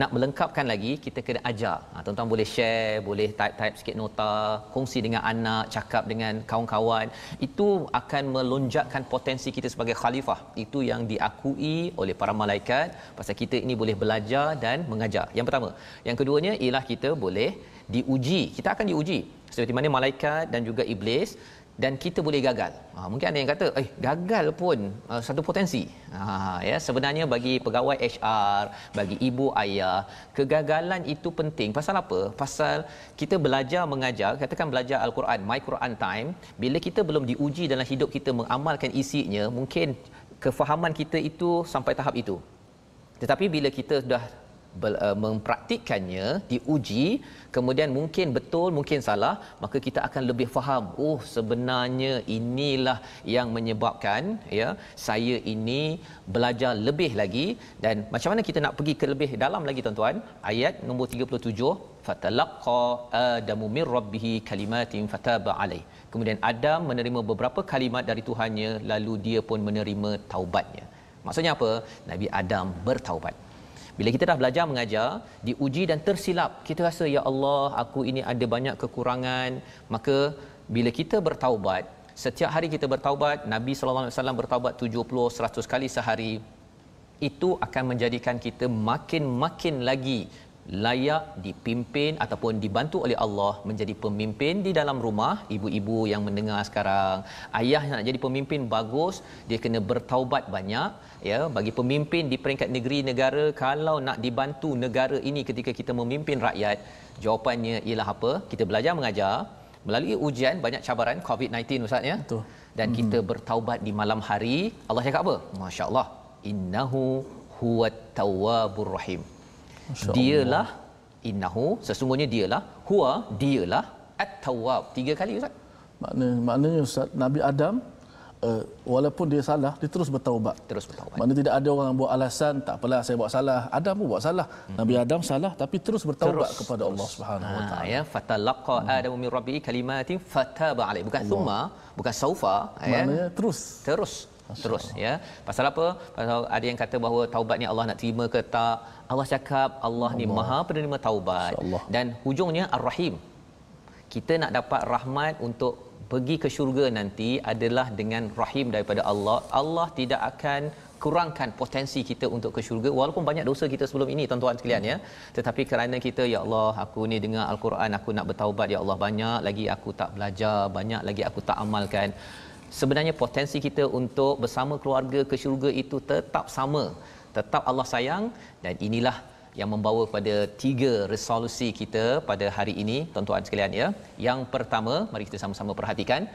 nak melengkapkan lagi kita kena ajar. Ha, tuan-tuan boleh share, boleh type-type sikit nota, kongsi dengan anak, cakap dengan kawan-kawan. Itu akan melonjakkan potensi kita sebagai khalifah. Itu yang diakui oleh para malaikat pasal kita ini boleh belajar dan mengajar. Yang pertama. Yang keduanya ialah kita boleh diuji. Kita akan diuji. Seperti mana malaikat dan juga iblis dan kita boleh gagal. Ha, mungkin ada yang kata, eh gagal pun uh, satu potensi. Ha, ya sebenarnya bagi pegawai HR, bagi ibu ayah, kegagalan itu penting. Pasal apa? Pasal kita belajar mengajar, katakan belajar Al-Quran, My Quran Time, bila kita belum diuji dalam hidup kita mengamalkan isinya, mungkin kefahaman kita itu sampai tahap itu. tetapi bila kita sudah mempraktikkannya diuji kemudian mungkin betul mungkin salah maka kita akan lebih faham oh sebenarnya inilah yang menyebabkan ya saya ini belajar lebih lagi. Dan macam mana kita nak pergi ke lebih dalam lagi tuan-tuan? Ayat nombor 37 fatalaqa adamu mir rabbih kalimatin fataba alai kemudian Adam menerima beberapa kalimat dari Tuhannya lalu dia pun menerima taubatnya. Maksudnya apa? Nabi Adam bertaubat bila kita dah belajar mengajar, diuji dan tersilap, kita rasa ya Allah, aku ini ada banyak kekurangan, maka bila kita bertaubat, setiap hari kita bertaubat, Nabi sallallahu alaihi wasallam bertaubat 70 100 kali sehari, itu akan menjadikan kita makin-makin lagi layak dipimpin ataupun dibantu oleh Allah menjadi pemimpin di dalam rumah. Ibu-ibu yang mendengar sekarang ayah nak jadi pemimpin bagus dia kena bertaubat banyak ya bagi pemimpin di peringkat negeri negara kalau nak dibantu negara ini ketika kita memimpin rakyat jawapannya ialah apa? Kita belajar mengajar. Melalui ujian banyak cabaran covid-19 ustaz ya? Betul. Dan hmm. kita bertaubat di malam hari. Allah cakap apa? masya-Allah. Innahu huwat tawwabur rahim. Dialah innahu sesungguhnya dialah huwa dialah at-tawwab. Tiga kali ustaz. Makna maknanya ustaz nabi adam uh, walaupun dia salah dia terus bertaubat. Terus bertaubat. Maknanya tidak ada orang buat alasan tak apalah saya buat salah. Adam pun buat salah. Hmm. nabi adam salah tapi terus bertaubat terus, kepada terus. Allah Subhanahu wa taala. ya fatalaqa hmm. adamu min rabbi kalimatin fataba alai bukan Allah. thumma bukan saufa ya. Maknanya terus. Terus. Terus ya. Pasal apa? Pasal ada yang kata bahawa taubat ni Allah nak terima ke tak? Allah cakap Allah, Allah. ni Maha penerima taubat. Dan hujungnya Ar-Rahim. Kita nak dapat rahmat untuk pergi ke syurga nanti adalah dengan rahim daripada Allah. Allah tidak akan kurangkan potensi kita untuk ke syurga walaupun banyak dosa kita sebelum ini tuan-tuan sekalian ya. Tetapi kerana kita ya Allah aku ni dengar al-Quran aku nak bertaubat ya Allah banyak lagi aku tak belajar banyak lagi aku tak amalkan. Sebenarnya potensi kita untuk bersama keluarga ke syurga itu tetap sama. Tetap Allah sayang dan inilah yang membawa kepada tiga resolusi kita pada hari ini tuan-tuan sekalian ya. Yang pertama, mari kita sama-sama perhatikan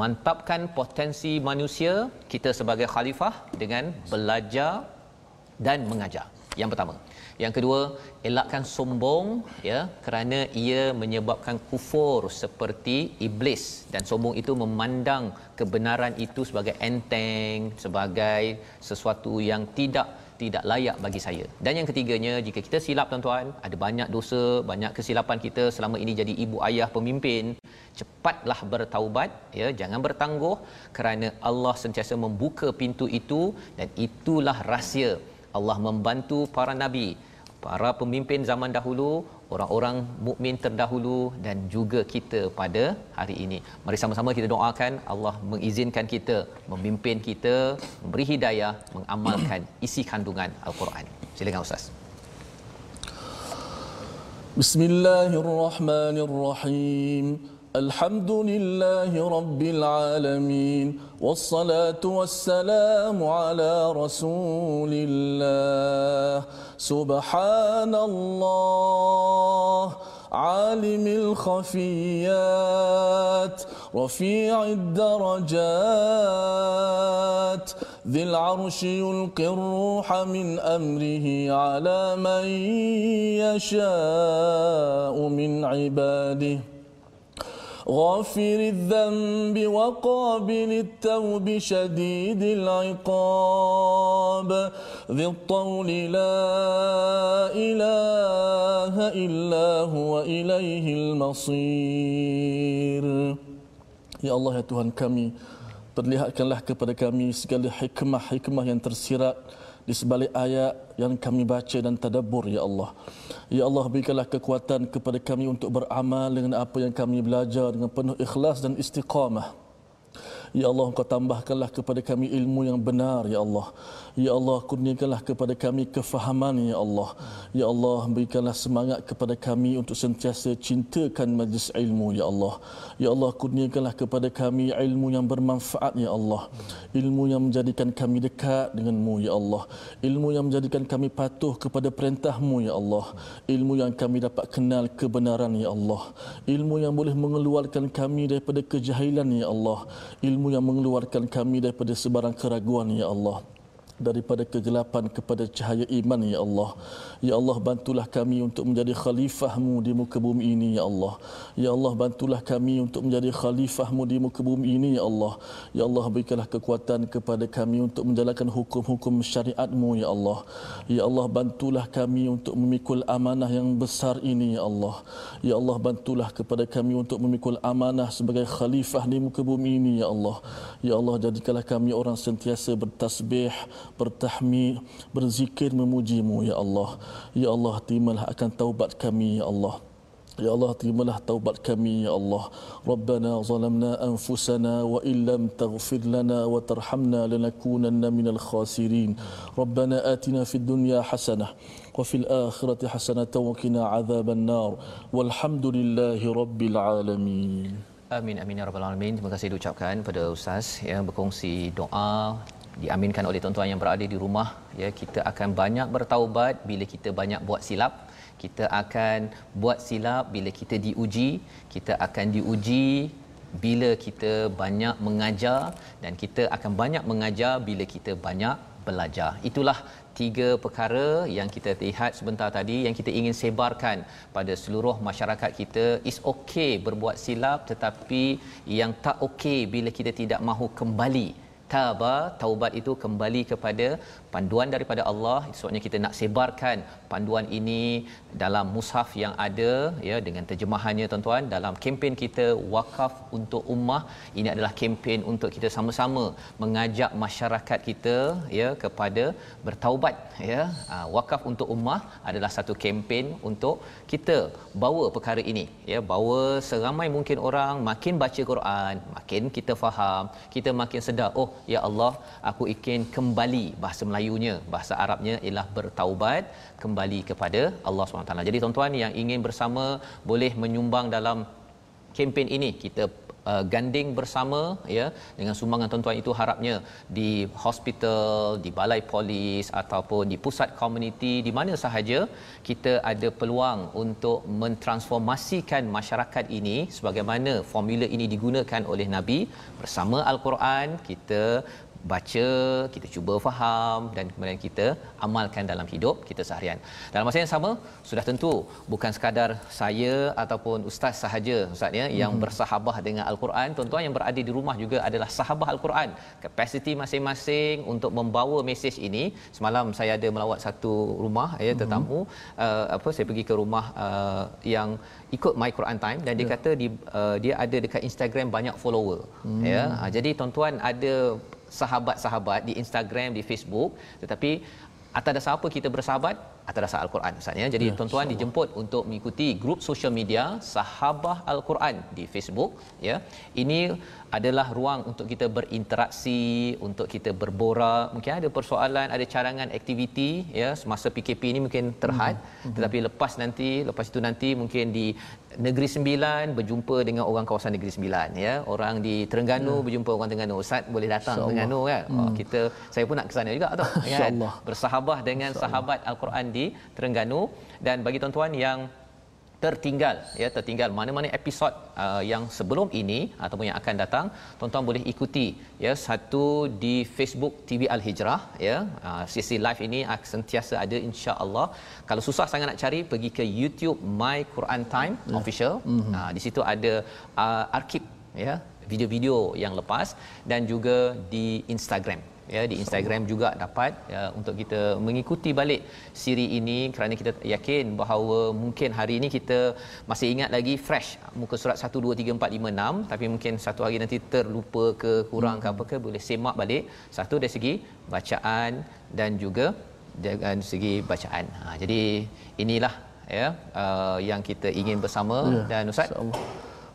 mantapkan potensi manusia kita sebagai khalifah dengan belajar dan mengajar. Yang pertama. Yang kedua, elakkan sombong ya kerana ia menyebabkan kufur seperti iblis dan sombong itu memandang kebenaran itu sebagai enteng, sebagai sesuatu yang tidak tidak layak bagi saya. Dan yang ketiganya, jika kita silap tuan-tuan, ada banyak dosa, banyak kesilapan kita selama ini jadi ibu ayah pemimpin, cepatlah bertaubat, ya, jangan bertangguh kerana Allah sentiasa membuka pintu itu dan itulah rahsia Allah membantu para nabi para pemimpin zaman dahulu, orang-orang mukmin terdahulu dan juga kita pada hari ini. Mari sama-sama kita doakan Allah mengizinkan kita memimpin kita, memberi hidayah, mengamalkan isi kandungan Al-Quran. Silakan Ustaz. Bismillahirrahmanirrahim. الحمد لله رب العالمين والصلاة والسلام على رسول الله. سبحان الله عالم الخفيات رفيع الدرجات. ذي العرش يلقي الروح من أمره على من يشاء من عباده. غافر الذنب وقابل التوب شديد العقاب ذي الطول لا إله إلا هو إليه المصير Ya Allah ya Tuhan kami perlihatkanlah kepada kami segala hikmah-hikmah yang tersirat di sebalik ayat yang kami baca dan tadabbur ya Allah. Ya Allah berikanlah kekuatan kepada kami untuk beramal dengan apa yang kami belajar dengan penuh ikhlas dan istiqamah. Ya Allah engkau tambahkanlah kepada kami ilmu yang benar ya Allah. Ya Allah kurniakanlah kepada kami kefahaman ya Allah. Ya Allah berikanlah semangat kepada kami untuk sentiasa cintakan majlis ilmu ya Allah. Ya Allah kurniakanlah kepada kami ilmu yang bermanfaat ya Allah. Ilmu yang menjadikan kami dekat denganmu ya Allah. Ilmu yang menjadikan kami patuh kepada perintahmu ya Allah. Ilmu yang kami dapat kenal kebenaran ya Allah. Ilmu yang boleh mengeluarkan kami daripada kejahilan ya Allah. Ilmu yang mengeluarkan kami daripada sebarang keraguan ya Allah daripada kegelapan kepada cahaya iman ya Allah. Ya Allah bantulah kami untuk menjadi khalifahmu di muka bumi ini ya Allah. Ya Allah bantulah kami untuk menjadi khalifahmu di muka bumi ini ya Allah. Ya Allah berikanlah kekuatan kepada kami untuk menjalankan hukum-hukum syariatmu ya Allah. Ya Allah bantulah kami untuk memikul amanah yang besar ini ya Allah. Ya Allah bantulah kepada kami untuk memikul amanah sebagai khalifah di muka bumi ini ya Allah. Ya Allah jadikanlah kami orang sentiasa bertasbih, bertahmid, berzikir memujimu ya Allah. Ya Allah terimalah akan taubat kami ya Allah. Ya Allah terimalah taubat kami ya Allah. Rabbana zalamna anfusana wa illam taghfir lana wa tarhamna lanakunanna minal khasirin. Rabbana atina fid dunya hasanah wa fil akhirati hasanah wa qina adzaban nar. Walhamdulillahi rabbil alamin. Amin amin ya rabbal alamin. Terima kasih diucapkan pada ustaz yang berkongsi doa diaminkan oleh tuan-tuan yang berada di rumah ya kita akan banyak bertaubat bila kita banyak buat silap. Kita akan buat silap bila kita diuji. Kita akan diuji bila kita banyak mengajar dan kita akan banyak mengajar bila kita banyak belajar. Itulah tiga perkara yang kita lihat sebentar tadi yang kita ingin sebarkan pada seluruh masyarakat kita. Is okay berbuat silap tetapi yang tak okay bila kita tidak mahu kembali taba taubat itu kembali kepada panduan daripada Allah. Sebabnya kita nak sebarkan panduan ini dalam mushaf yang ada ya dengan terjemahannya tuan-tuan dalam kempen kita wakaf untuk ummah. Ini adalah kempen untuk kita sama-sama mengajak masyarakat kita ya kepada bertaubat ya. Ah, wakaf untuk ummah adalah satu kempen untuk kita bawa perkara ini ya. Bawa seramai mungkin orang makin baca Quran makin kita faham kita makin sedar oh ya Allah aku ingin kembali bahasa Melayunya bahasa Arabnya ialah bertaubat kembali kepada Allah SWT. Jadi tuan-tuan yang ingin bersama boleh menyumbang dalam kempen ini kita uh, ganding bersama ya dengan sumbangan tuan-tuan itu harapnya di hospital, di balai polis ataupun di pusat komuniti di mana sahaja kita ada peluang untuk mentransformasikan masyarakat ini sebagaimana formula ini digunakan oleh Nabi bersama al-Quran kita baca, kita cuba faham dan kemudian kita amalkan dalam hidup kita seharian. Dalam masa yang sama, sudah tentu bukan sekadar saya ataupun ustaz sahaja ustaz ya yang hmm. bersahabah dengan al-Quran, tuan-tuan yang berada di rumah juga adalah sahabah al-Quran. Kapasiti masing-masing untuk membawa mesej ini. Semalam saya ada melawat satu rumah ya tetamu hmm. uh, apa saya pergi ke rumah uh, yang ikut my Quran time dan dia yeah. kata di, uh, dia ada dekat Instagram banyak follower hmm. ya. Uh, jadi tuan-tuan ada sahabat-sahabat di Instagram, di Facebook, tetapi atas dasar apa kita bersahabat? Atas dasar Al-Quran Ustaz ya. Jadi ya, tuan-tuan dijemput untuk mengikuti grup social media Sahabah Al-Quran di Facebook ya. Ini adalah ruang untuk kita berinteraksi, untuk kita berborak. Mungkin ada persoalan, ada carangan aktiviti ya semasa PKP ini mungkin terhad, hmm. tetapi lepas nanti, lepas itu nanti mungkin di Negeri Sembilan berjumpa dengan orang kawasan Negeri Sembilan ya. Orang di Terengganu hmm. berjumpa orang Terengganu. Ustaz boleh datang Terengganu kan. Hmm. Oh, kita saya pun nak ke sana juga tu. Ya. Bersahabah dengan sahabat Al-Quran di Terengganu. Dan bagi tuan-tuan yang tertinggal ya tertinggal mana-mana episod uh, yang sebelum ini ataupun yang akan datang tuan-tuan boleh ikuti ya satu di Facebook TV Al Hijrah ya. Uh, sesi live ini akan sentiasa ada insya-Allah. Kalau susah sangat nak cari pergi ke YouTube My Quran Time yeah. official. Mm-hmm. uh, di situ ada uh, arkib ya video-video yang lepas. Dan juga di Instagram ya di Instagram juga dapat ya, untuk kita mengikuti balik siri ini. Kerana kita yakin bahawa mungkin hari ini kita masih ingat lagi fresh muka surat 1 2 3 4 5 6 tapi mungkin satu hari nanti terlupa ke kurang hmm. ke apa ke boleh semak balik. Satu dari segi bacaan dan juga dari segi bacaan. Ha, jadi inilah ya uh, yang kita ingin bersama. Ya, dan ustaz?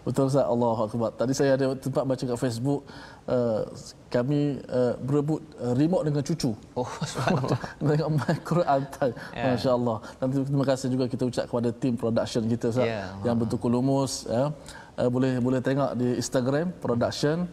Betul Ustaz. Allahu Akbar. Tadi saya ada tempat baca kat Facebook uh, kami uh, berebut uh, remote dengan cucu. Oh, subhanallah. dengan my Quran time. Yeah. Masya-Allah. Dan terima kasih juga kita ucap kepada tim production kita yeah. yang betul lumus ya. Uh, boleh boleh tengok di Instagram production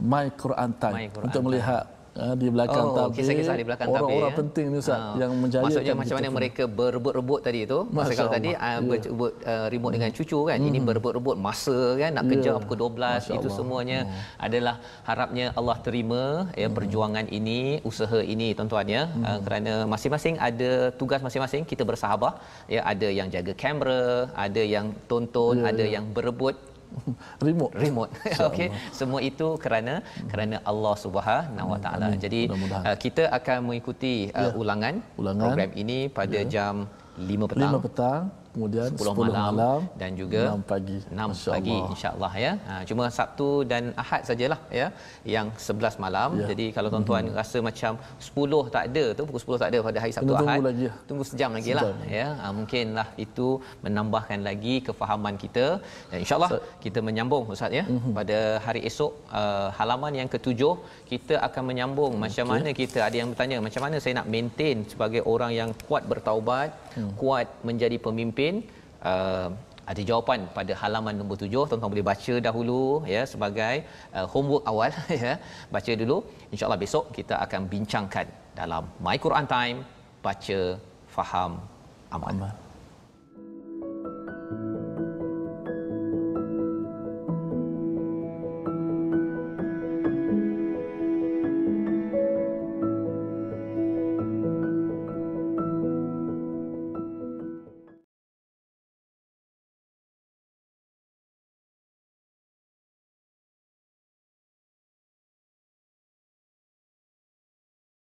My Quran Time my Quran untuk melihat Ah, di belakang oh, tabir. Kisah-kisah di belakang tabir. Orang-orang ya? penting ni Ustaz Ah. yang menjaya. Maksudnya macam mana mereka berebut-rebut tadi tu. Masa kalau tadi Allah. uh, Ya. berebut uh, remote dengan cucu kan. Ini berebut-rebut masa kan nak Ya. kejar pukul 12 Masya itu Allah. semuanya adalah harapnya Allah terima ya perjuangan ini, usaha ini tuan-tuan ya. Uh, kerana masing-masing ada tugas masing-masing kita bersahabat ya ada yang jaga kamera, ada yang tonton, Ya, ada ya. yang berebut remote. remote. Okey semua itu kerana kerana Allah Subhanahu Wa Taala. Jadi Mudah-mudahan. uh, kita akan mengikuti uh, ulangan, Ulangan. program ini pada jam 5 petang. 5 petang, kemudian 10, 10, malam, malam, dan juga 6 pagi. 6 Masya pagi Allah. insya-Allah ya. Ha, cuma Sabtu dan Ahad sajalah ya yang 11 malam. Ya. Jadi kalau tuan-tuan hmm. rasa macam 10 tak ada tu pukul 10 tak ada pada hari Sabtu tunggu Ahad. lagi. Tunggu sejam lagi lah Sejam. ya. Ha, mungkinlah itu menambahkan lagi kefahaman kita. Dan insya-Allah kita menyambung Ustaz ya Mhm. pada hari esok uh, halaman yang ketujuh kita akan menyambung macam mana kita ada yang bertanya macam mana saya nak maintain sebagai orang yang kuat bertaubat, Hmm. kuat menjadi pemimpin uh, ada jawapan pada halaman nombor tujuh. Tuan-tuan boleh baca dahulu ya sebagai uh, homework awal ya. Baca dulu. Insyaallah besok kita akan bincangkan dalam my Quran time baca faham amal, amal.